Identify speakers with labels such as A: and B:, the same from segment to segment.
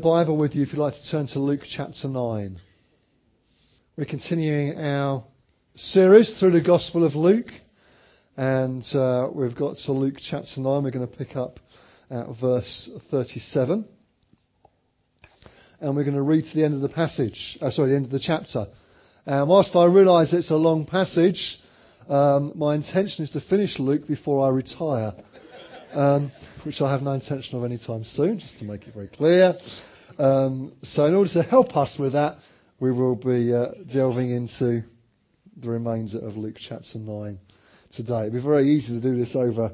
A: Bible with you, if you'd like to turn to Luke chapter 9. We're continuing our series through the Gospel of Luke, and uh, we've got to Luke chapter 9. We're going to pick up at verse 37. And we're going to read to the end of the passage, uh, sorry, the end of the chapter. And whilst I realise it's a long passage, um, my intention is to finish Luke before I retire. Um, which I have no intention of anytime soon, just to make it very clear. Um, so, in order to help us with that, we will be uh, delving into the remainder of Luke chapter 9 today. It'd be very easy to do this over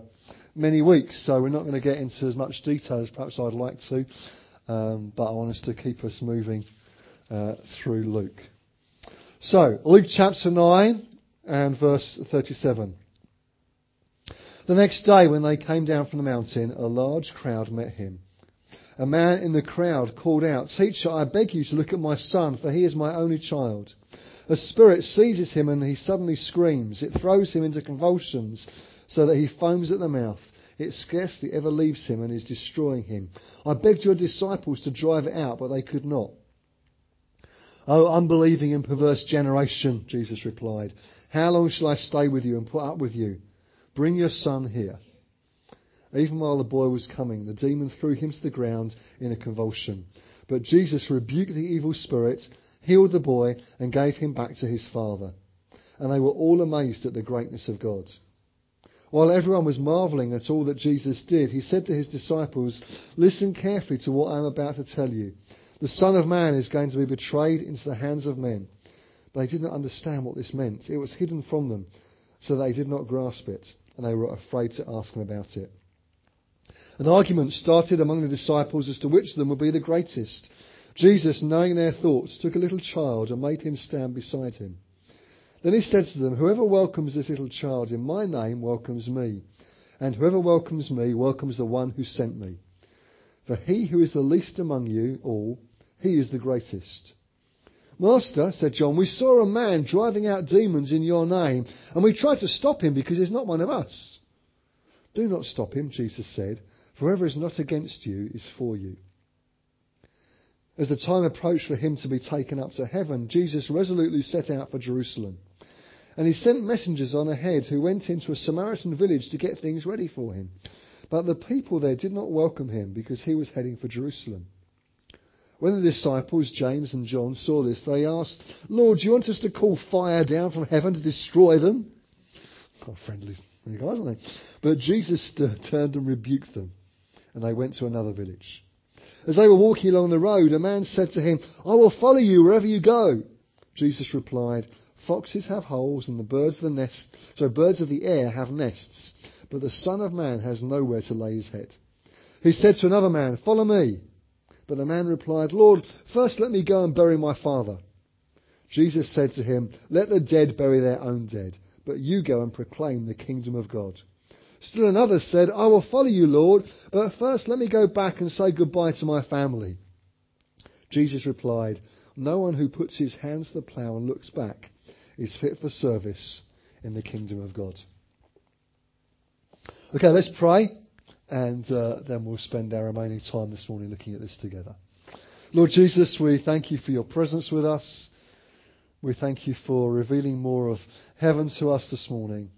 A: many weeks, so we're not going to get into as much detail as perhaps I'd like to, um, but I want us to keep us moving uh, through Luke. So, Luke chapter 9 and verse 37. The next day, when they came down from the mountain, a large crowd met him. A man in the crowd called out, Teacher, I beg you to look at my son, for he is my only child. A spirit seizes him and he suddenly screams. It throws him into convulsions so that he foams at the mouth. It scarcely ever leaves him and is destroying him. I begged your disciples to drive it out, but they could not. Oh, unbelieving and perverse generation, Jesus replied. How long shall I stay with you and put up with you? Bring your son here. Even while the boy was coming, the demon threw him to the ground in a convulsion. But Jesus rebuked the evil spirit, healed the boy, and gave him back to his father. And they were all amazed at the greatness of God. While everyone was marveling at all that Jesus did, he said to his disciples, Listen carefully to what I am about to tell you. The Son of Man is going to be betrayed into the hands of men. They did not understand what this meant. It was hidden from them, so they did not grasp it and they were afraid to ask him about it. An argument started among the disciples as to which of them would be the greatest. Jesus, knowing their thoughts, took a little child and made him stand beside him. Then he said to them, Whoever welcomes this little child in my name welcomes me, and whoever welcomes me welcomes the one who sent me. For he who is the least among you all, he is the greatest. Master, said John, we saw a man driving out demons in your name, and we tried to stop him because he's not one of us. Do not stop him, Jesus said, for whoever is not against you is for you. As the time approached for him to be taken up to heaven, Jesus resolutely set out for Jerusalem. And he sent messengers on ahead who went into a Samaritan village to get things ready for him. But the people there did not welcome him because he was heading for Jerusalem. When the disciples, James and John, saw this, they asked, Lord, do you want us to call fire down from heaven to destroy them? Quite friendly, friendly guys, aren't they? But Jesus turned and rebuked them, and they went to another village. As they were walking along the road, a man said to him, I will follow you wherever you go. Jesus replied, Foxes have holes, and the birds of the nest, so birds of the air have nests, but the Son of Man has nowhere to lay his head. He said to another man, Follow me. But the man replied, Lord, first let me go and bury my father. Jesus said to him, Let the dead bury their own dead, but you go and proclaim the kingdom of God. Still another said, I will follow you, Lord, but first let me go back and say goodbye to my family. Jesus replied, No one who puts his hands to the plough and looks back is fit for service in the kingdom of God. Okay, let's pray and uh, then we'll spend our remaining time this morning looking at this together. Lord Jesus, we thank you for your presence with us. We thank you for revealing more of heaven to us this morning.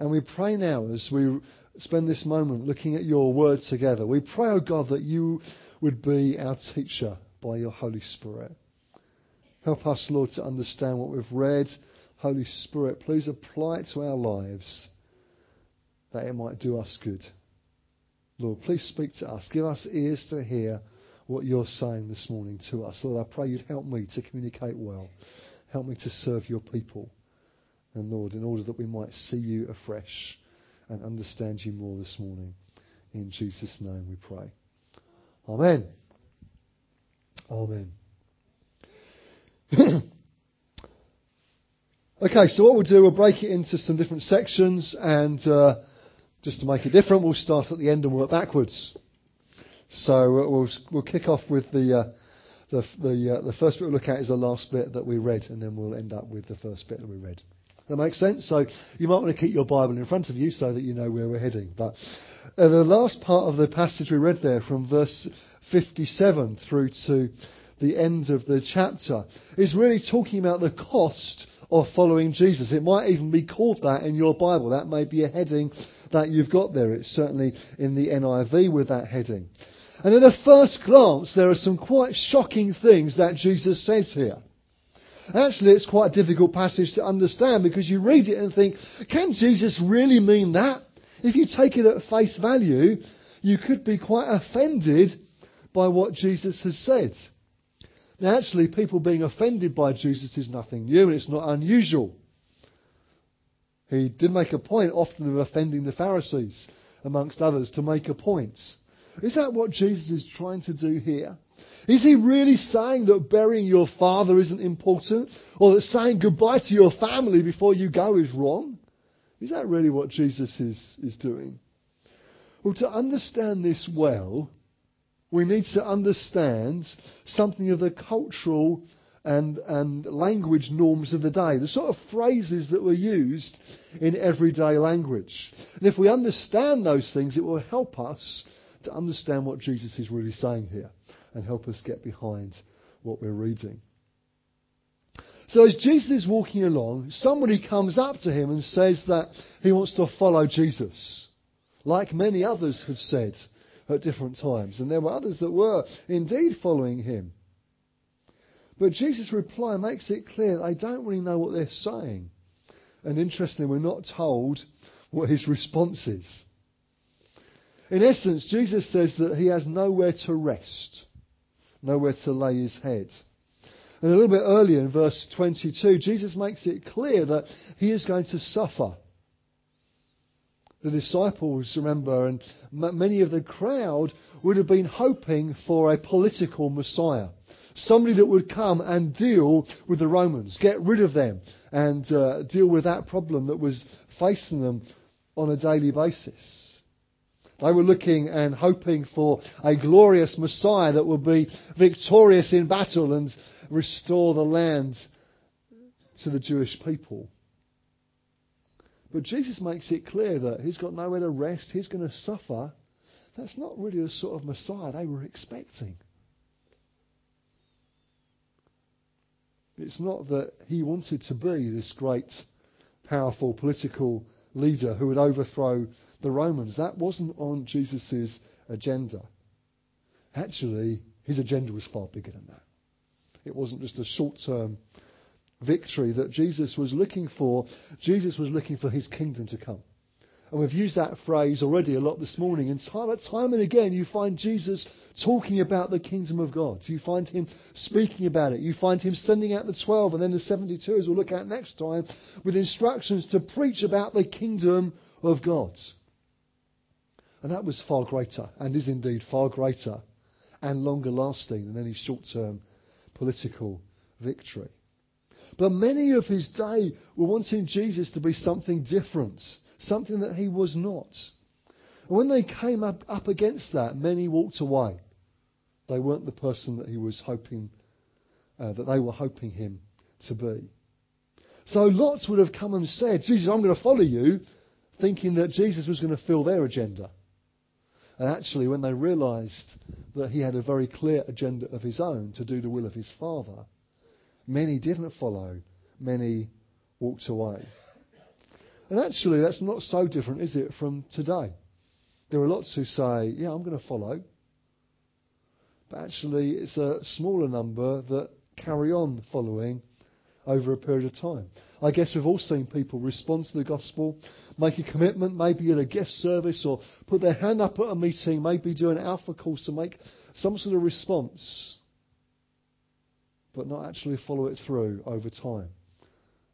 A: And we pray now as we spend this moment looking at your word together, we pray, O oh God, that you would be our teacher by your Holy Spirit. Help us, Lord, to understand what we've read. Holy Spirit, please apply it to our lives that it might do us good. Lord, please speak to us. Give us ears to hear what you're saying this morning to us. Lord, I pray you'd help me to communicate well. Help me to serve your people. And Lord, in order that we might see you afresh and understand you more this morning. In Jesus' name we pray. Amen. Amen. okay, so what we'll do, we'll break it into some different sections and uh, just to make it different, we'll start at the end and work backwards. So uh, we'll we'll kick off with the uh, the the, uh, the first bit we'll look at is the last bit that we read, and then we'll end up with the first bit that we read. That makes sense. So you might want to keep your Bible in front of you so that you know where we're heading. But uh, the last part of the passage we read there, from verse 57 through to the end of the chapter, is really talking about the cost of following Jesus. It might even be called that in your Bible. That may be a heading that you've got there. It's certainly in the NIV with that heading. And at a first glance, there are some quite shocking things that Jesus says here. Actually, it's quite a difficult passage to understand because you read it and think, can Jesus really mean that? If you take it at face value, you could be quite offended by what Jesus has said. Now, actually, people being offended by Jesus is nothing new and it's not unusual. He did make a point often of offending the Pharisees, amongst others, to make a point. Is that what Jesus is trying to do here? Is he really saying that burying your father isn't important? Or that saying goodbye to your family before you go is wrong? Is that really what Jesus is, is doing? Well, to understand this well, we need to understand something of the cultural and, and language norms of the day, the sort of phrases that were used in everyday language. And if we understand those things, it will help us to understand what Jesus is really saying here and help us get behind what we're reading. So as Jesus is walking along, somebody comes up to him and says that he wants to follow Jesus, like many others have said at different times. And there were others that were indeed following him. But Jesus' reply makes it clear they don't really know what they're saying. And interestingly, we're not told what his response is. In essence, Jesus says that he has nowhere to rest, nowhere to lay his head. And a little bit earlier in verse 22, Jesus makes it clear that he is going to suffer the disciples, remember, and many of the crowd would have been hoping for a political Messiah. Somebody that would come and deal with the Romans, get rid of them, and uh, deal with that problem that was facing them on a daily basis. They were looking and hoping for a glorious Messiah that would be victorious in battle and restore the land to the Jewish people. But Jesus makes it clear that he's got nowhere to rest, he's going to suffer. That's not really the sort of Messiah they were expecting. It's not that he wanted to be this great, powerful political leader who would overthrow the Romans. That wasn't on Jesus' agenda. Actually, his agenda was far bigger than that. It wasn't just a short term victory that Jesus was looking for. Jesus was looking for his kingdom to come. And we've used that phrase already a lot this morning. And time, time and again, you find Jesus talking about the kingdom of God. You find him speaking about it. You find him sending out the 12 and then the 72, as we'll look at next time, with instructions to preach about the kingdom of God. And that was far greater, and is indeed far greater and longer lasting than any short term political victory. But many of his day were wanting Jesus to be something different, something that he was not. And when they came up, up against that, many walked away. They weren't the person that he was hoping, uh, that they were hoping him to be. So lots would have come and said, Jesus, I'm going to follow you, thinking that Jesus was going to fill their agenda. And actually, when they realized that he had a very clear agenda of his own to do the will of his Father, Many didn't follow. Many walked away. And actually, that's not so different, is it, from today? There are lots who say, yeah, I'm going to follow. But actually, it's a smaller number that carry on following over a period of time. I guess we've all seen people respond to the gospel, make a commitment, maybe at a guest service, or put their hand up at a meeting, maybe do an alpha course to make some sort of response but not actually follow it through over time.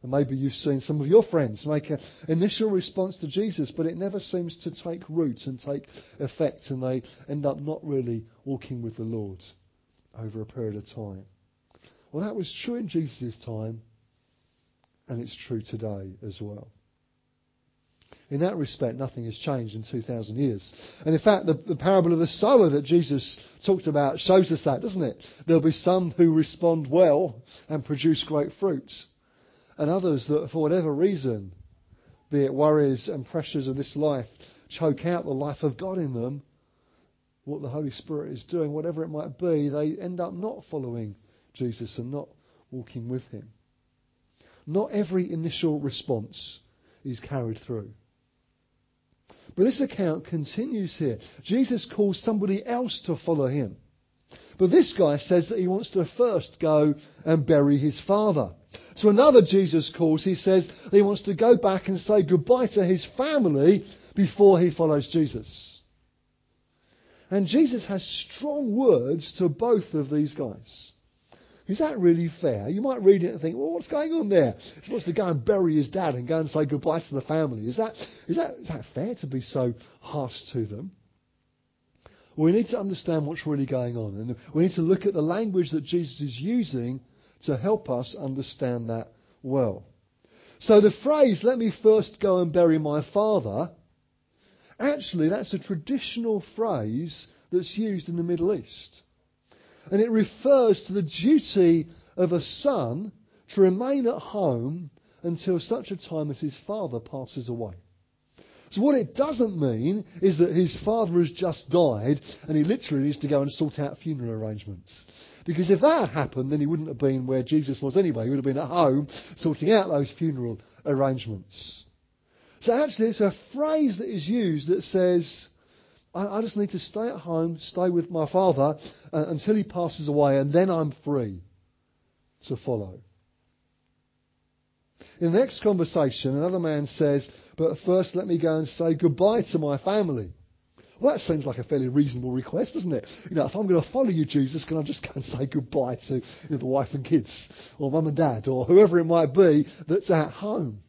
A: And maybe you've seen some of your friends make an initial response to Jesus, but it never seems to take root and take effect, and they end up not really walking with the Lord over a period of time. Well, that was true in Jesus' time, and it's true today as well. In that respect, nothing has changed in 2,000 years. And in fact, the, the, parable of the sower that Jesus talked about shows us that, doesn't it? There'll be some who respond well and produce great fruits, and others that, for whatever reason, be it worries and pressures of this life, choke out the life of God in them, what the Holy Spirit is doing, whatever it might be, they end up not following Jesus and not walking with Him. Not every initial response is carried through. But this account continues here. Jesus calls somebody else to follow him. But this guy says that he wants to first go and bury his father. So another Jesus calls, he says he wants to go back and say goodbye to his family before he follows Jesus. And Jesus has strong words to both of these guys. Is that really fair? You might read it and think, well, what's going on there? He's supposed to go and bury his dad and go and say goodbye to the family. Is that, is that, is that fair to be so harsh to them? We need to understand what's really going on. And we need to look at the language that Jesus is using to help us understand that well. So the phrase, let me first go and bury my father, actually that's a traditional phrase that's used in the Middle East. And it refers to the duty of a son to remain at home until such a time as his father passes away. So what it doesn't mean is that his father has just died and he literally needs to go and sort out funeral arrangements. Because if that had happened, then he wouldn't have been where Jesus was anyway. He would have been at home sorting out those funeral arrangements. So actually it's a phrase that is used that says, I, I just need to stay at home, stay with my father uh, until he passes away, and then I'm free to follow. In the next conversation, another man says, But first let me go and say goodbye to my family. Well, that seems like a fairly reasonable request, doesn't it? You know, if I'm going to follow you, Jesus, can I just go and say goodbye to you know, the wife and kids, or mum and dad, or whoever it might be that's at home?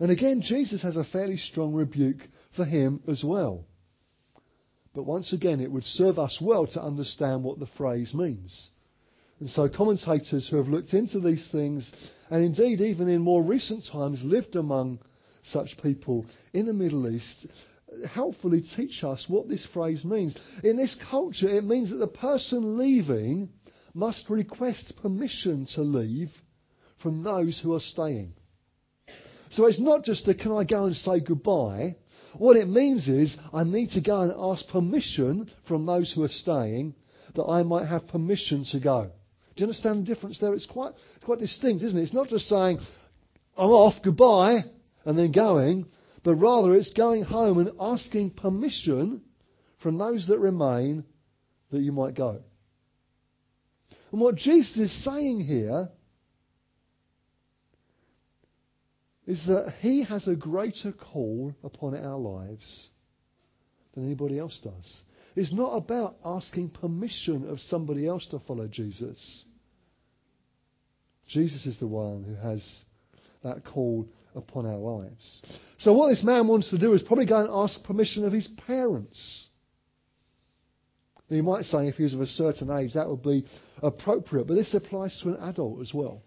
A: And again, Jesus has a fairly strong rebuke for him as well. But once again, it would serve us well to understand what the phrase means. And so commentators who have looked into these things, and indeed even in more recent times lived among such people in the Middle East, helpfully teach us what this phrase means. In this culture, it means that the person leaving must request permission to leave from those who are staying. So it's not just a can I go and say goodbye? What it means is I need to go and ask permission from those who are staying that I might have permission to go. Do you understand the difference there? It's quite, quite distinct, isn't it? It's not just saying, I'm off, goodbye, and then going, but rather it's going home and asking permission from those that remain that you might go. And what Jesus is saying here is that He has a greater call upon our lives than anybody else does. It's not about asking permission of somebody else to follow Jesus. Jesus is the one who has that call upon our lives. So, what this man wants to do is probably go and ask permission of his parents. You might say if he was of a certain age, that would be appropriate, but this applies to an adult as well.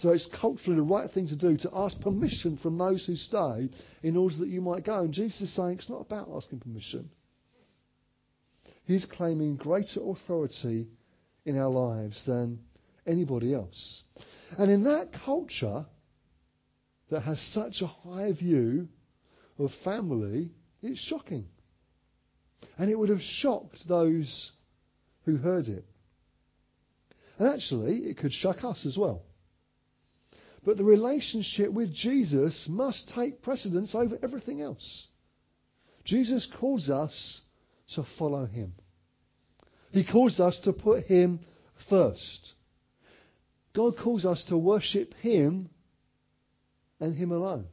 A: So it's culturally the right thing to do to ask permission from those who stay in order that you might go. And Jesus is saying it's not about asking permission. He's claiming greater authority in our lives than anybody else. And in that culture that has such a high view of family, it's shocking. And it would have shocked those who heard it. And actually, it could shock us as well. But the relationship with Jesus must take precedence over everything else. Jesus calls us to follow him. He calls us to put him first. God calls us to worship him and him alone.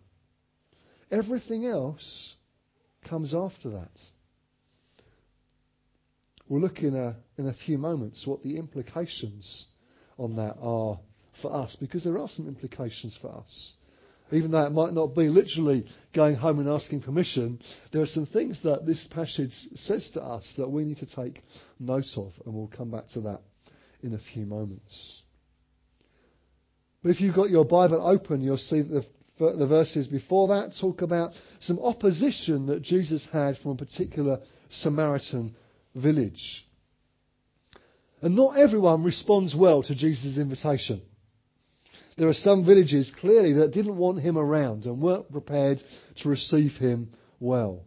A: Everything else comes after that. We'll look in a, in a few moments what the implications on that are for us because there are some implications for us. Even though it might not be literally going home and asking permission, there are some things that this passage says to us that we need to take note of, and we'll come back to that in a few moments. But if you've got your Bible open, you'll see that the the verses before that talk about some opposition that Jesus had from a particular Samaritan village. And not everyone responds well to Jesus' invitation. There are some villages clearly that didn't want him around and weren't prepared to receive him well.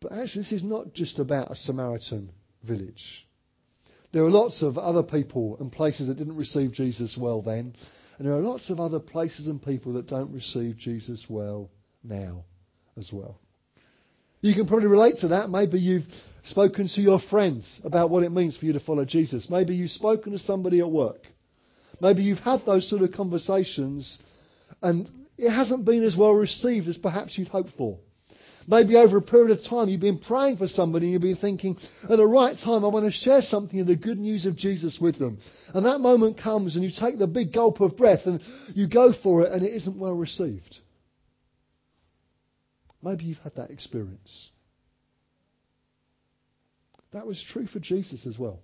A: But actually, this is not just about a Samaritan village. There are lots of other people and places that didn't receive Jesus well then, and there are lots of other places and people that don't receive Jesus well now as well. You can probably relate to that. Maybe you've spoken to your friends about what it means for you to follow Jesus. Maybe you've spoken to somebody at work. Maybe you've had those sort of conversations and it hasn't been as well received as perhaps you'd hoped for. Maybe over a period of time you've been praying for somebody and you've been thinking, at the right time I want to share something of the good news of Jesus with them. And that moment comes and you take the big gulp of breath and you go for it and it isn't well received. Maybe you've had that experience. That was true for Jesus as well.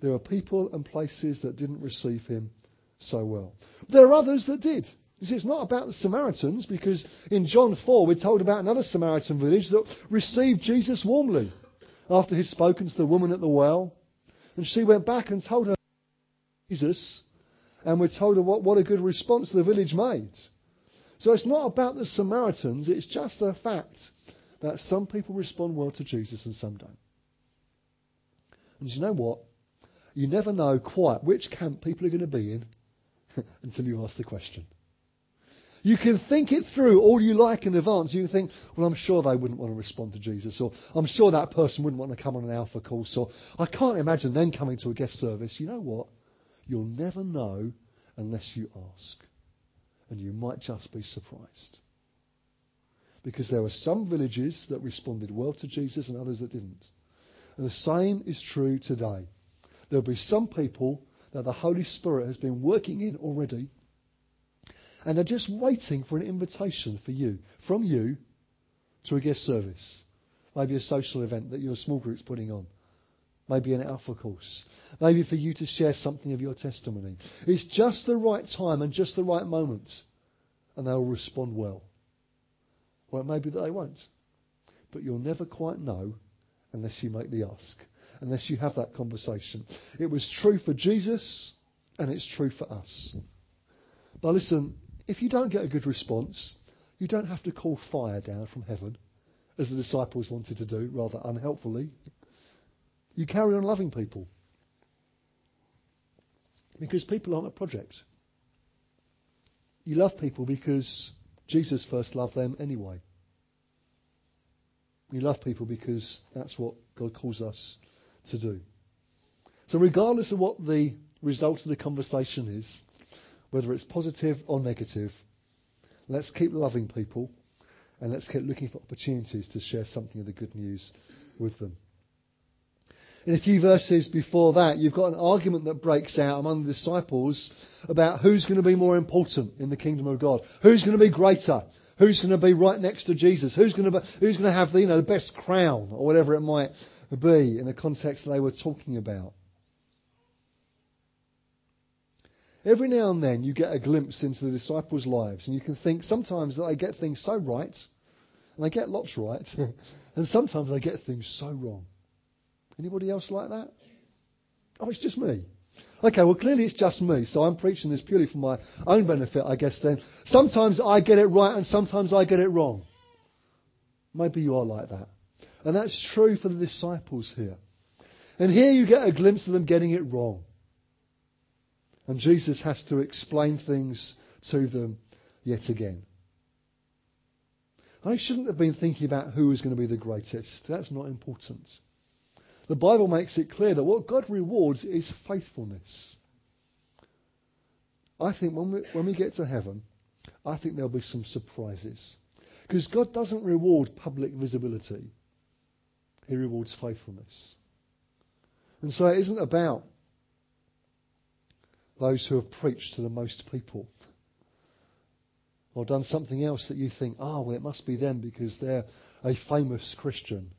A: There are people and places that didn't receive him so well. There are others that did. You see, it's not about the Samaritans because in John 4 we're told about another Samaritan village that received Jesus warmly after he'd spoken to the woman at the well. And she went back and told her Jesus, and we're told what, what a good response the village made. So it's not about the Samaritans, it's just a fact that some people respond well to Jesus and some don't. And you know what? You never know quite which camp people are going to be in until you ask the question. You can think it through all you like in advance. You think, well, I'm sure they wouldn't want to respond to Jesus, or I'm sure that person wouldn't want to come on an alpha course, or I can't imagine them coming to a guest service. You know what? You'll never know unless you ask. And you might just be surprised. Because there were some villages that responded well to Jesus and others that didn't. And the same is true today. There'll be some people that the Holy Spirit has been working in already and are just waiting for an invitation for you, from you, to a guest service. Maybe a social event that your small group's putting on. Maybe an alpha course. Maybe for you to share something of your testimony. It's just the right time and just the right moment. And they'll respond well. Or it may be that they won't. But you'll never quite know unless you make the ask. Unless you have that conversation. It was true for Jesus and it's true for us. But listen, if you don't get a good response, you don't have to call fire down from heaven, as the disciples wanted to do, rather unhelpfully. You carry on loving people. Because people aren't a project. You love people because Jesus first loved them anyway. You love people because that's what God calls us to do. So, regardless of what the result of the conversation is, whether it's positive or negative, let's keep loving people and let's keep looking for opportunities to share something of the good news with them. In a few verses before that, you've got an argument that breaks out among the disciples about who's going to be more important in the kingdom of God, who's going to be greater, who's going to be right next to Jesus, who's going to be, who's going to have the, you know, the best crown or whatever it might be in the context they were talking about. Every now and then you get a glimpse into the disciples' lives, and you can think sometimes that they get things so right, and they get lots right, and sometimes they get things so wrong. Anybody else like that? Oh, it's just me. Okay, well, clearly it's just me, so I'm preaching this purely for my own benefit, I guess then. Sometimes I get it right and sometimes I get it wrong. Maybe you are like that. And that's true for the disciples here. And here you get a glimpse of them getting it wrong. And Jesus has to explain things to them yet again. I shouldn't have been thinking about who is going to be the greatest. That's not important. The Bible makes it clear that what God rewards is faithfulness. I think when we, when we get to heaven, I think there'll be some surprises. Because God doesn't reward public visibility, He rewards faithfulness. And so it isn't about those who have preached to the most people. Or done something else that you think, oh, well, it must be them because they're a famous Christian.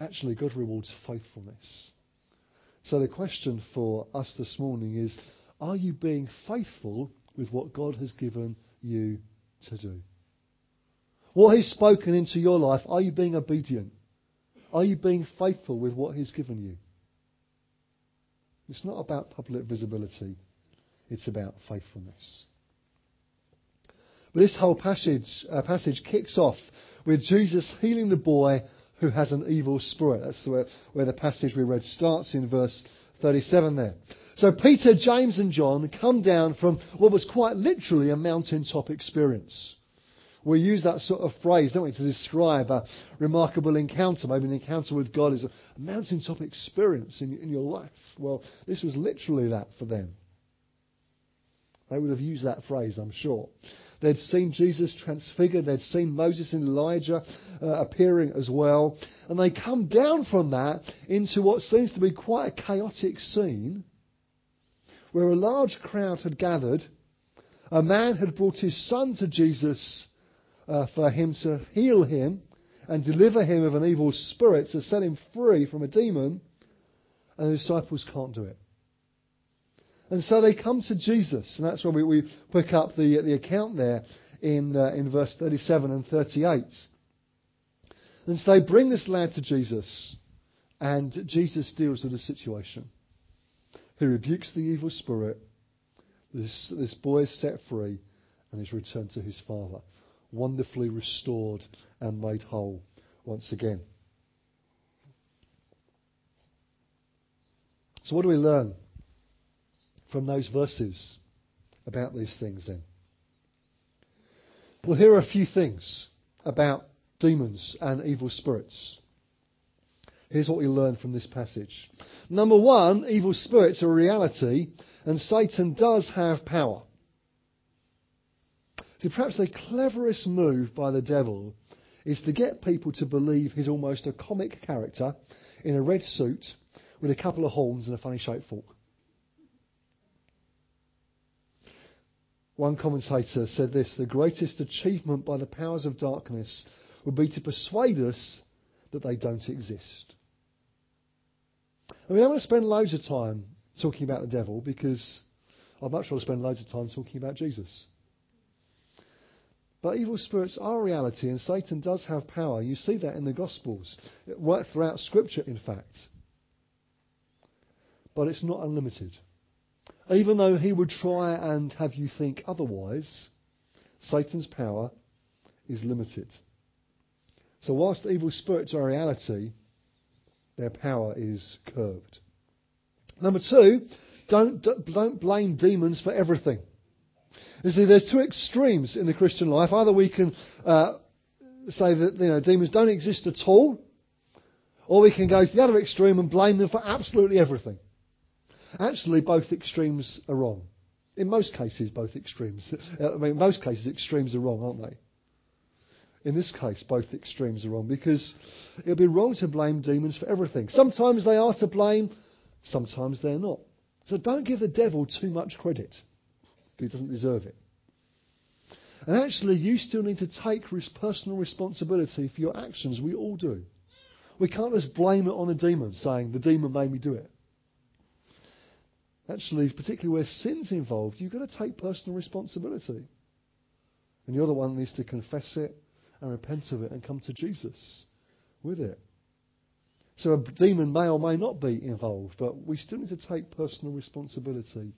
A: Actually, God rewards faithfulness. So the question for us this morning is Are you being faithful with what God has given you to do? What He's spoken into your life, are you being obedient? Are you being faithful with what He's given you? It's not about public visibility, it's about faithfulness. But this whole passage, uh, passage kicks off with Jesus healing the boy who has an evil spirit. That's where, where the passage we read starts in verse 37 there. So Peter, James and John come down from what was quite literally a mountaintop experience. We use that sort of phrase, don't we, to describe a remarkable encounter. Maybe an encounter with God is a mountaintop experience in, in your life. Well, this was literally that for them. They would have used that phrase, I'm sure. They'd seen Jesus transfigured. They'd seen Moses and Elijah uh, appearing as well. And they come down from that into what seems to be quite a chaotic scene where a large crowd had gathered. A man had brought his son to Jesus uh, for him to heal him and deliver him of an evil spirit, to set him free from a demon. And the disciples can't do it. And so they come to Jesus, and that's where we, we pick up the, the account there in, uh, in verse 37 and 38. And so they bring this lad to Jesus, and Jesus deals with the situation. He rebukes the evil spirit. This, this boy is set free and is returned to his father, wonderfully restored and made whole once again. So, what do we learn from those verses about these things then? Well, here are a few things about demons and evil spirits. Here's what we learn from this passage. Number one, evil spirits are a reality, and Satan does have power. See, perhaps the cleverest move by the devil is to get people to believe he's almost a comic character in a red suit with a couple of horns and a funny shaped fork. One commentator said this the greatest achievement by the powers of darkness would be to persuade us that they don't exist. And we don't want to spend loads of time talking about the devil because I'd much rather spend loads of time talking about Jesus. But evil spirits are reality, and Satan does have power. You see that in the Gospels, right throughout Scripture, in fact. But it's not unlimited. Even though he would try and have you think otherwise, Satan's power is limited. So, whilst evil spirits are reality, their power is curbed. Number two, don't, don't blame demons for everything. You see, there's two extremes in the Christian life. Either we can uh, say that you know demons don't exist at all, or we can go to the other extreme and blame them for absolutely everything. Actually, both extremes are wrong. In most cases, both extremes. I mean, in most cases, extremes are wrong, aren't they? In this case, both extremes are wrong because it would be wrong to blame demons for everything. Sometimes they are to blame, sometimes they're not. So don't give the devil too much credit. He doesn't deserve it. And actually, you still need to take personal responsibility for your actions. We all do. We can't just blame it on a demon, saying, the demon made me do it. Actually, particularly where sin's involved, you've got to take personal responsibility. And you're the one that needs to confess it and repent of it and come to Jesus with it. So a demon may or may not be involved, but we still need to take personal responsibility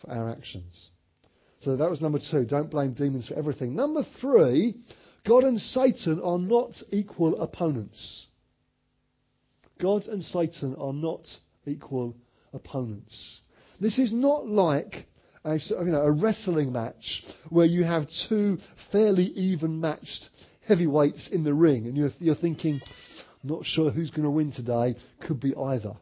A: for our actions. So that was number two. Don't blame demons for everything. Number three, God and Satan are not equal opponents. God and Satan are not equal opponents. This is not like a, you know, a wrestling match where you have two fairly even matched heavyweights in the ring and you're, you're thinking, not sure who's going to win today, could be either.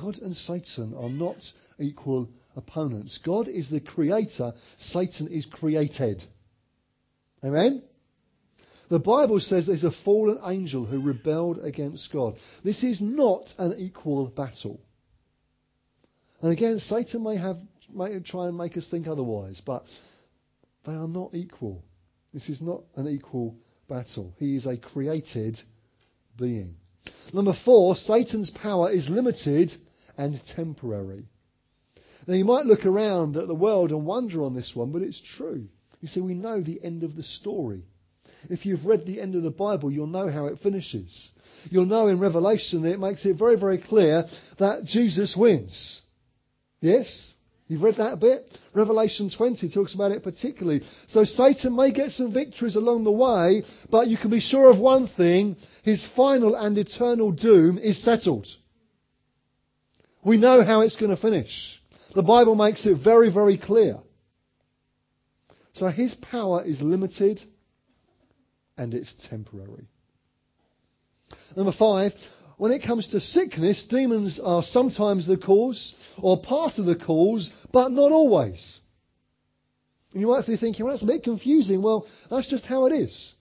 A: God and Satan are not equal opponents. God is the creator, Satan is created. Amen? The Bible says there's a fallen angel who rebelled against God. This is not an equal battle. And again, Satan may have may try and make us think otherwise, but they are not equal. This is not an equal battle. He is a created being. Number four, Satan's power is limited and temporary. Now you might look around at the world and wonder on this one, but it's true. You see, we know the end of the story. If you've read the end of the Bible, you'll know how it finishes. You'll know in Revelation that it makes it very, very clear that Jesus wins. Yes? You've read that bit? Revelation 20 talks about it particularly. So Satan may get some victories along the way, but you can be sure of one thing, his final and eternal doom is settled. We know how it's going to finish. The Bible makes it very, very clear. So his power is limited and it's temporary. Number five, when it comes to sickness, demons are sometimes the cause or part of the cause, but not always. And you might be thinking, well, that's a bit confusing. Well, that's just how it is.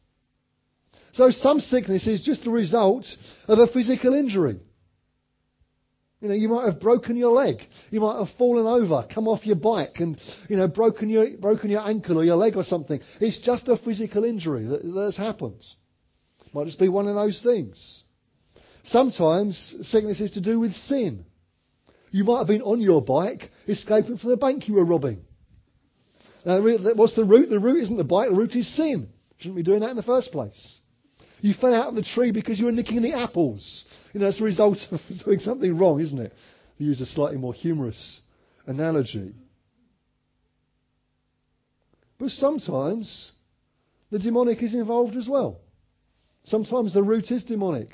A: So some sickness is just a result of a physical injury. You know, you might have broken your leg. You might have fallen over, come off your bike and, you know, broken your, broken your ankle or your leg or something. It's just a physical injury that, that has happened. Might just be one of those things. Sometimes sickness is to do with sin. You might have been on your bike escaping from the bank you were robbing. Now, what's the root? The root isn't the bike, the root is sin. Shouldn't be doing that in the first place. You fell out of the tree because you were nicking the apples. You know, it's a result of doing something wrong, isn't it? To use a slightly more humorous analogy. But sometimes the demonic is involved as well. Sometimes the root is demonic.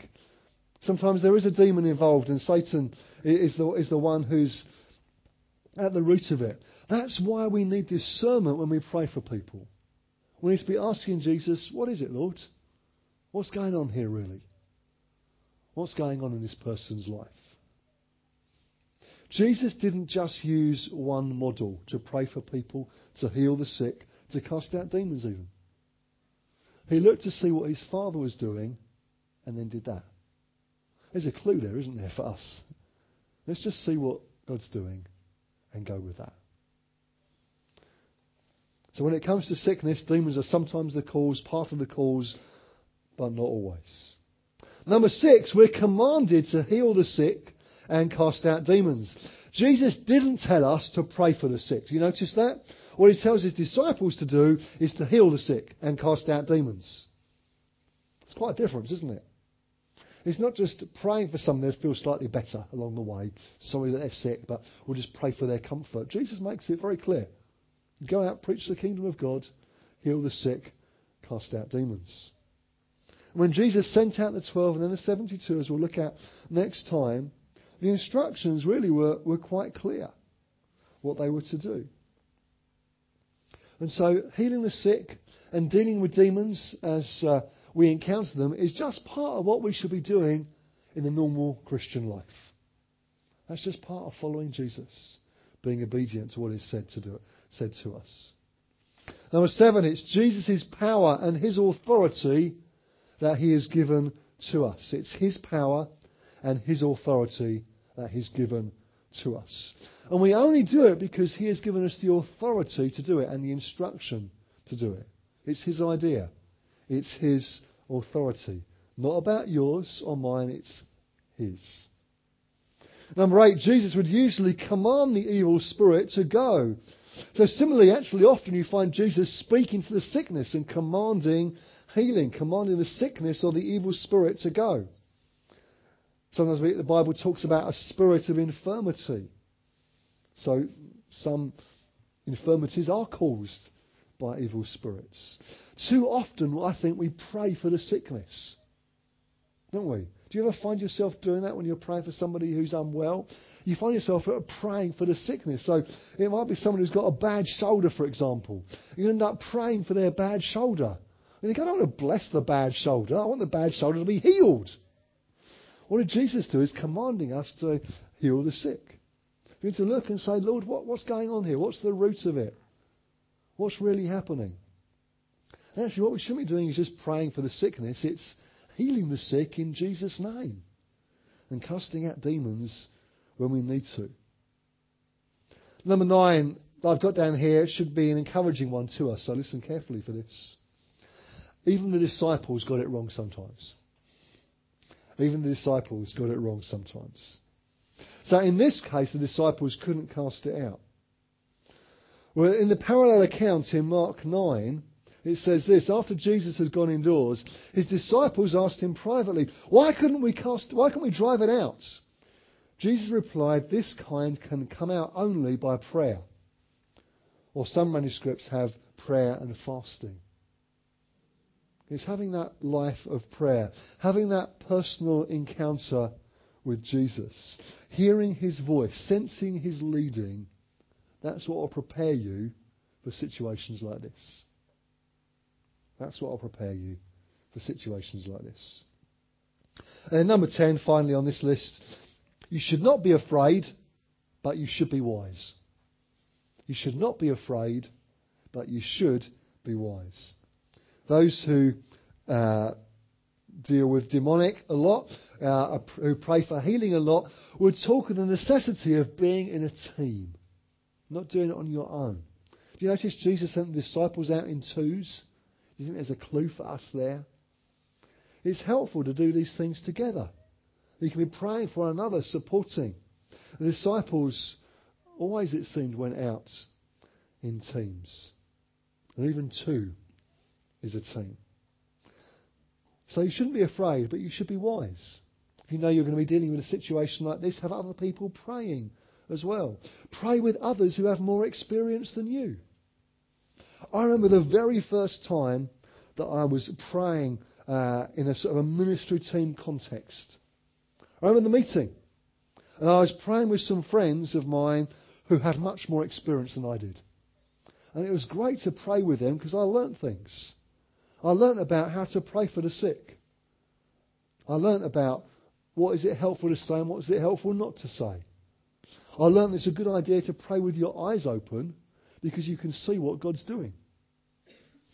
A: Sometimes there is a demon involved, and Satan is the, is the one who's at the root of it. That's why we need discernment when we pray for people. We need to be asking Jesus, What is it, Lord? What's going on here, really? What's going on in this person's life? Jesus didn't just use one model to pray for people, to heal the sick, to cast out demons, even. He looked to see what his father was doing and then did that. There's a clue there, isn't there, for us? Let's just see what God's doing and go with that. So when it comes to sickness, demons are sometimes the cause, part of the cause, but not always. Number six, we're commanded to heal the sick and cast out demons. Jesus didn't tell us to pray for the sick. Do you notice that? What he tells his disciples to do is to heal the sick and cast out demons. It's quite a difference, isn't it? It's not just praying for someone that feels slightly better along the way, sorry that they're sick, but we'll just pray for their comfort. Jesus makes it very clear. Go out, preach the kingdom of God, heal the sick, cast out demons. When Jesus sent out the 12 and then the 72, as we'll look at next time, the instructions really were, were quite clear what they were to do. And so, healing the sick and dealing with demons as uh, we encounter them is just part of what we should be doing in the normal Christian life. That's just part of following Jesus, being obedient to what is said to do, said to us. Number seven, it's Jesus' power and his authority that he has given to us. It's his power and his authority that he's given to us. And we only do it because He has given us the authority to do it and the instruction to do it. It's His idea. It's His authority. Not about yours or mine, it's His. Number eight, Jesus would usually command the evil spirit to go. So similarly, actually often you find Jesus speaking to the sickness and commanding healing, commanding the sickness or the evil spirit to go. Sometimes we, the Bible talks about a spirit of infirmity. So some infirmities are caused by evil spirits. Too often, I think we pray for the sickness, don't we? Do you ever find yourself doing that when you're praying for somebody who's unwell? You find yourself praying for the sickness. So it might be someone who's got a bad shoulder, for example. You end up praying for their bad shoulder. You I don't want to bless the bad shoulder. I want the bad shoulder to be healed. What did Jesus do? He's commanding us to heal the sick. We need to look and say, Lord, what, what's going on here? What's the root of it? What's really happening? And actually, what we shouldn't be doing is just praying for the sickness. It's healing the sick in Jesus' name and casting out demons when we need to. Number nine, I've got down here, should be an encouraging one to us, so listen carefully for this. Even the disciples got it wrong sometimes. Even the disciples got it wrong sometimes. So in this case, the disciples couldn't cast it out. Well, in the parallel account in Mark 9, it says this after Jesus had gone indoors, his disciples asked him privately, Why couldn't we cast why can't we drive it out? Jesus replied, This kind can come out only by prayer. Or some manuscripts have prayer and fasting. It's having that life of prayer, having that personal encounter with Jesus, hearing his voice, sensing his leading. That's what will prepare you for situations like this. That's what will prepare you for situations like this. And number 10, finally on this list, you should not be afraid, but you should be wise. You should not be afraid, but you should be wise. Those who uh, deal with demonic a lot, uh, who pray for healing a lot, would talk of the necessity of being in a team, not doing it on your own. Do you notice Jesus sent the disciples out in twos? Do you think there's a clue for us there? It's helpful to do these things together. You can be praying for one another, supporting. The disciples always, it seemed, went out in teams. And even two is a team. So you shouldn't be afraid, but you should be wise. If you know you're going to be dealing with a situation like this, have other people praying as well. Pray with others who have more experience than you. I remember the very first time that I was praying uh, in a sort of a ministry team context. I remember the meeting. And I was praying with some friends of mine who had much more experience than I did. And it was great to pray with them because I learnt things. I learnt about how to pray for the sick. I learnt about what is it helpful to say and what is it helpful not to say. I learnt it's a good idea to pray with your eyes open because you can see what God's doing.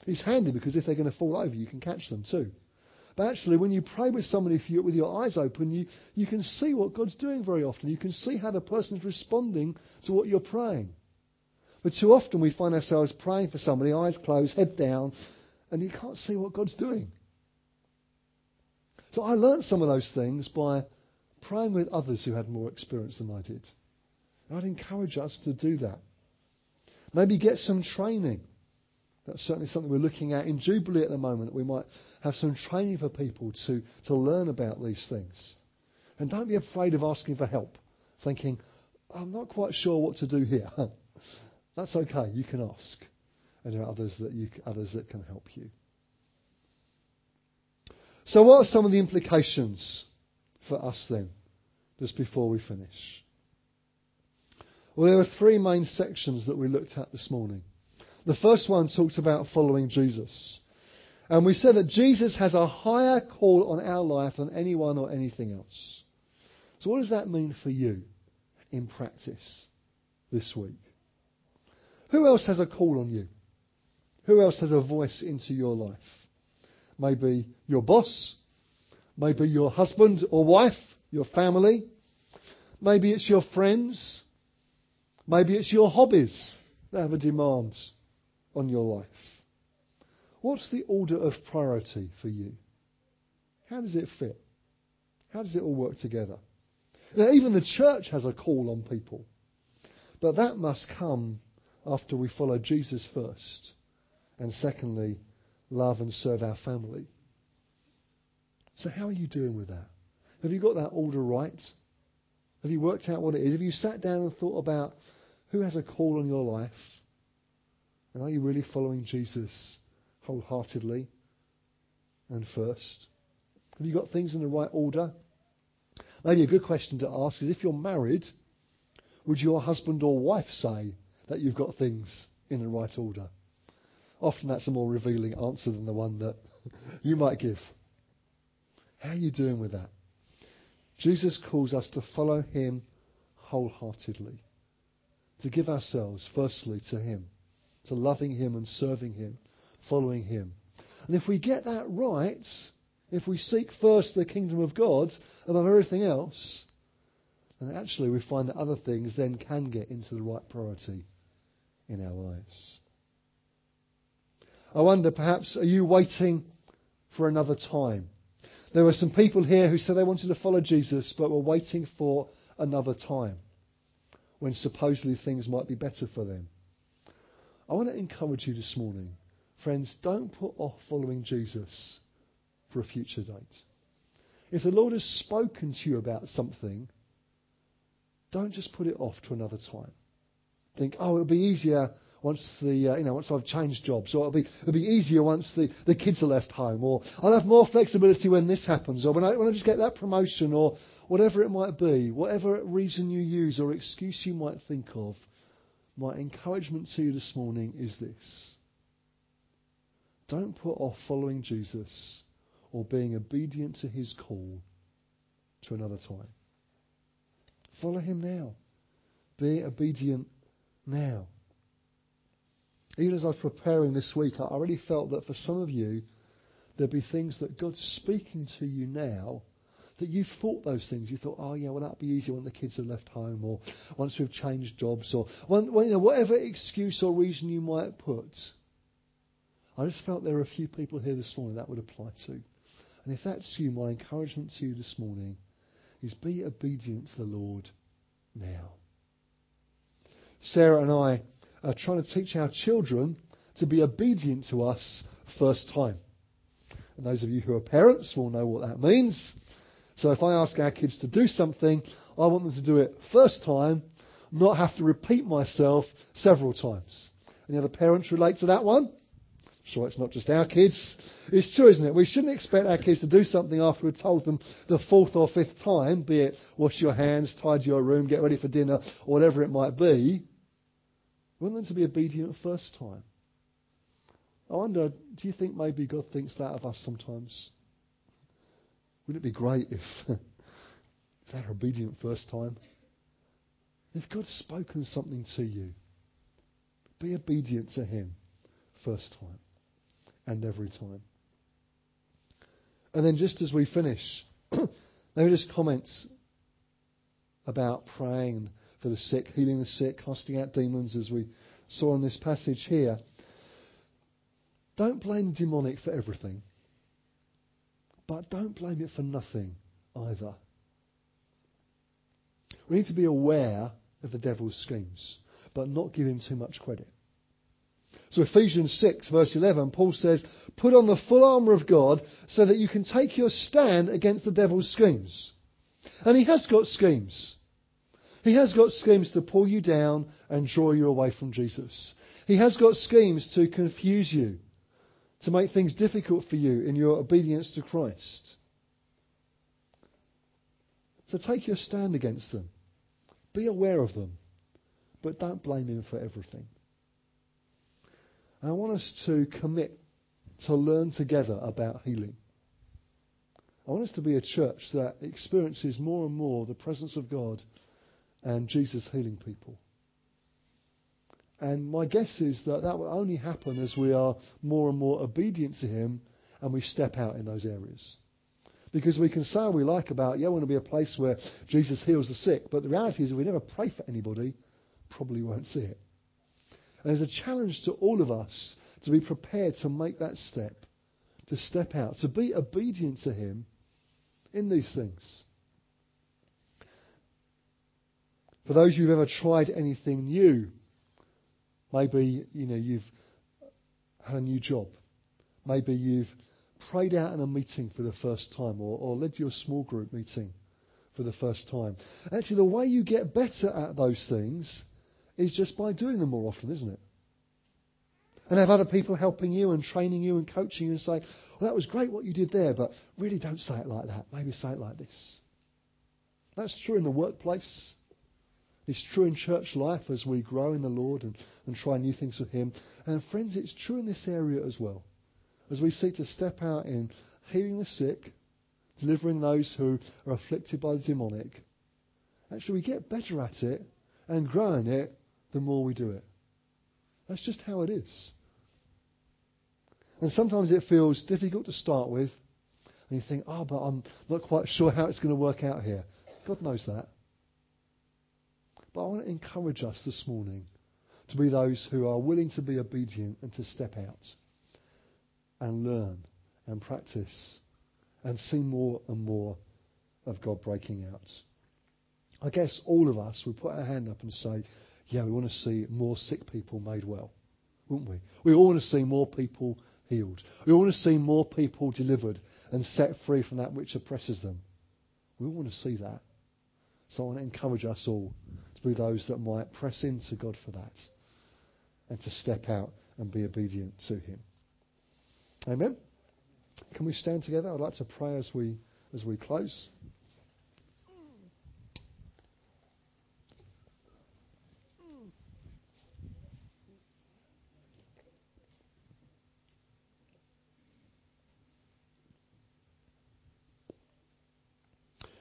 A: It's handy because if they're going to fall over, you can catch them too. But actually, when you pray with somebody you, with your eyes open, you, you can see what God's doing very often. You can see how the person is responding to what you're praying. But too often we find ourselves praying for somebody, eyes closed, head down, and you can't see what God's doing. So I learnt some of those things by praying with others who had more experience than I did. I'd encourage us to do that. Maybe get some training. That's certainly something we're looking at in Jubilee at the moment. We might have some training for people to, to learn about these things. And don't be afraid of asking for help, thinking, I'm not quite sure what to do here. That's okay, you can ask. And there are others that, you, others that can help you. So, what are some of the implications for us then, just before we finish? Well, there are three main sections that we looked at this morning. The first one talks about following Jesus. And we said that Jesus has a higher call on our life than anyone or anything else. So, what does that mean for you in practice this week? Who else has a call on you? Who else has a voice into your life? Maybe your boss, maybe your husband or wife, your family, maybe it's your friends, maybe it's your hobbies that have a demand on your life. What's the order of priority for you? How does it fit? How does it all work together? Now, even the church has a call on people, but that must come after we follow Jesus first, and secondly, love and serve our family. So, how are you doing with that? Have you got that order right? Have you worked out what it is? Have you sat down and thought about who has a call on your life? And are you really following Jesus wholeheartedly and first? Have you got things in the right order? Maybe a good question to ask is if you're married, would your husband or wife say that you've got things in the right order? Often that's a more revealing answer than the one that you might give. How are you doing with that? Jesus calls us to follow him wholeheartedly, to give ourselves firstly to him to loving Him and serving Him, following Him. And if we get that right, if we seek first the kingdom of God above everything else, then actually we find that other things then can get into the right priority in our lives. I wonder, perhaps, are you waiting for another time? There were some people here who said they wanted to follow Jesus, but were waiting for another time when supposedly things might be better for them. I want to encourage you this morning, friends, don't put off following Jesus for a future date. If the Lord has spoken to you about something, don't just put it off to another time. Think, oh, it'll be easier once the uh, you know once I've changed jobs, or it'll be it'll be easier once the, the kids are left home, or I'll have more flexibility when this happens, or when I when I just get that promotion, or whatever it might be, whatever reason you use or excuse you might think of. My encouragement to you this morning is this: don't put off following Jesus or being obedient to His call to another time. Follow Him now. Be obedient now. Even as I was preparing this week, I really felt that for some of you, there'd be things that God's speaking to you now that you've thought those things. You thought, oh yeah, well that'd be easy when the kids have left home, or once we've changed jobs, or when, when, you know, whatever excuse or reason you might put. I just felt there are a few people here this morning that would apply to. And if that's you, my encouragement to you this morning is be obedient to the Lord now. Sarah and I are trying to teach our children to be obedient to us first time. And those of you who are parents will know what that means. So if I ask our kids to do something, I want them to do it first time, not have to repeat myself several times. Any other parents relate to that one? Sure, it's not just our kids. It's true, isn't it? We shouldn't expect our kids to do something after we've told them the fourth or fifth time, be it wash your hands, tidy your room, get ready for dinner, whatever it might be. Want them to be obedient first time. I wonder, do you think maybe God thinks that of us sometimes? Wouldn't it be great if, if they're obedient first time? If God's spoken something to you, be obedient to Him first time and every time. And then just as we finish, maybe just comments about praying the sick, healing the sick, casting out demons, as we saw in this passage here. Don't blame demonic for everything, but don't blame it for nothing either. We need to be aware of the devil's schemes, but not give him too much credit. So Ephesians 6 verse 11, Paul says, put on the full armour of God so that you can take your stand against the devil's schemes. And he has got schemes. He has got schemes to pull you down and draw you away from Jesus. He has got schemes to confuse you, to make things difficult for you in your obedience to Christ. So take your stand against them. Be aware of them. But don't blame him for everything. And I want us to commit to learn together about healing. I want us to be a church that experiences more and more the presence of God and Jesus healing people. And my guess is that that will only happen as we are more and more obedient to Him and we step out in those areas. Because we can say all we like about, yeah, we want to be a place where Jesus heals the sick, but the reality is if we never pray for anybody, probably won't see it. And there's a challenge to all of us to be prepared to make that step, to step out, to be obedient to Him in these things. For those who've ever tried anything new, maybe you know you've had a new job, maybe you've prayed out in a meeting for the first time, or, or led your small group meeting for the first time. Actually, the way you get better at those things is just by doing them more often, isn't it? And have other people helping you and training you and coaching you and say, well, that was great what you did there, but really don't say it like that. Maybe say it like this. That's true in the workplace. It's true in church life as we grow in the Lord and, and try new things with Him. And friends, it's true in this area as well. As we seek to step out in healing the sick, delivering those who are afflicted by the demonic, actually we get better at it and grow in it the more we do it. That's just how it is. And sometimes it feels difficult to start with, and you think, oh, but I'm not quite sure how it's going to work out here. God knows that. But I want to encourage us this morning to be those who are willing to be obedient and to step out and learn and practice and see more and more of God breaking out. I guess all of us would put our hand up and say, yeah, we want to see more sick people made well, wouldn't we? We all want to see more people healed. We all want to see more people delivered and set free from that which oppresses them. We all want to see that. So I want to encourage us all be those that might press into God for that and to step out and be obedient to Him. Amen. Can we stand together? I'd like to pray as we as we close.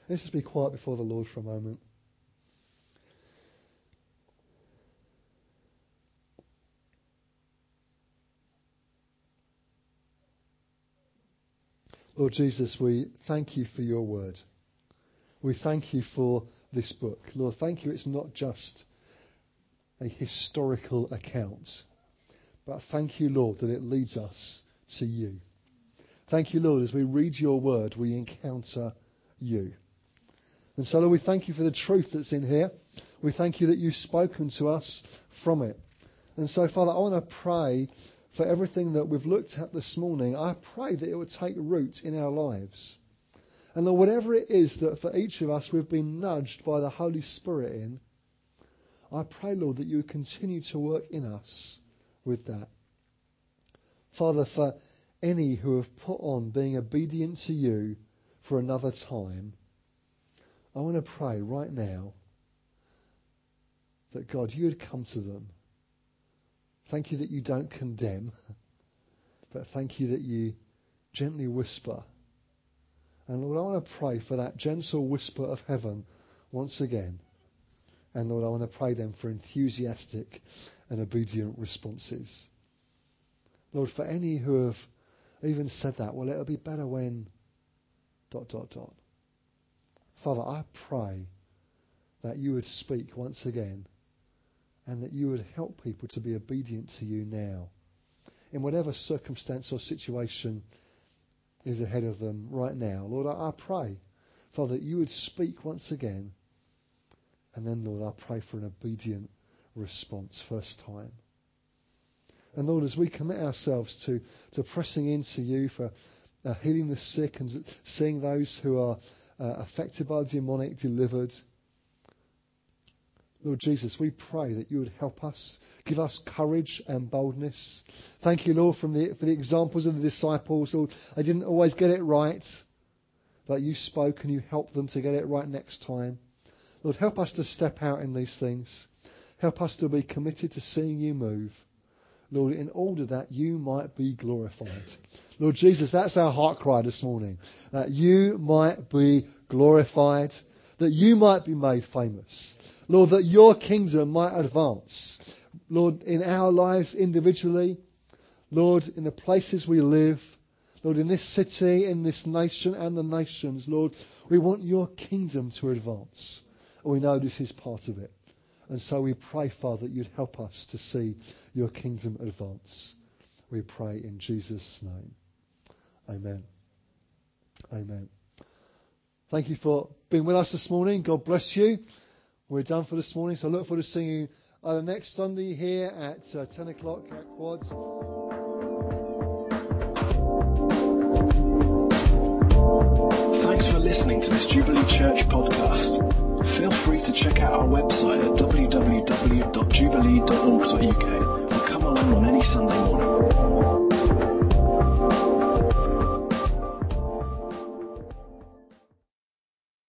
A: Let's just be quiet before the Lord for a moment. Lord Jesus, we thank you for your word. We thank you for this book. Lord, thank you. It's not just a historical account, but thank you, Lord, that it leads us to you. Thank you, Lord, as we read your word, we encounter you. And so, Lord, we thank you for the truth that's in here. We thank you that you've spoken to us from it. And so, Father, I want to pray for everything that we've looked at this morning. I pray that it would take root in our lives. And that whatever it is that for each of us we've been nudged by the Holy Spirit in, I pray, Lord, that you would continue to work in us with that. Father, for any who have put on being obedient to you for another time, I want to pray right now that God, you would come to them. Thank you that you don't condemn, but thank you that you gently whisper. And Lord, I want to pray for that gentle whisper of heaven once again. And Lord, I want to pray then for enthusiastic and obedient responses. Lord, for any who have even said that, well, it'll be better when dot, dot, dot. Father, I pray that you would speak once again and that you would help people to be obedient to you now. In whatever circumstance or situation is ahead of them right now, Lord, I, I pray, Father, that you would speak once again. And then, Lord, I pray for an obedient response first time. And Lord, as we commit ourselves to, to pressing into you for uh, healing the sick and seeing those who are uh, affected by the demonic delivered. Lord Jesus, we pray that you would help us, give us courage and boldness. Thank you, Lord, the, for the examples of the disciples. Lord, they didn't always get it right, but you spoke and you helped them to get it right next time. Lord, help us to step out in these things. Help us to be committed to seeing you move. Lord, in order that you might be glorified. Lord Jesus, that's our heart cry this morning. That you might be glorified, that you might be made famous. Lord, that your kingdom might advance. Lord, in our lives individually, Lord, in the places we live, Lord, in this city, in this nation and the nations, Lord, we want your kingdom to advance. And we know this is part of it. And so we pray, Father, that you'd help us to see your kingdom advance. We pray in Jesus' name. Amen. Amen. Thank you for being with us this morning. God bless you. We're done for this morning, so I look forward to seeing you uh, either next Sunday here at uh, 10 o'clock at Quads.
B: Thanks for listening to this Jubilee Church podcast. Feel free to check out our website at www.jubilee.org.uk or come along on any Sunday morning.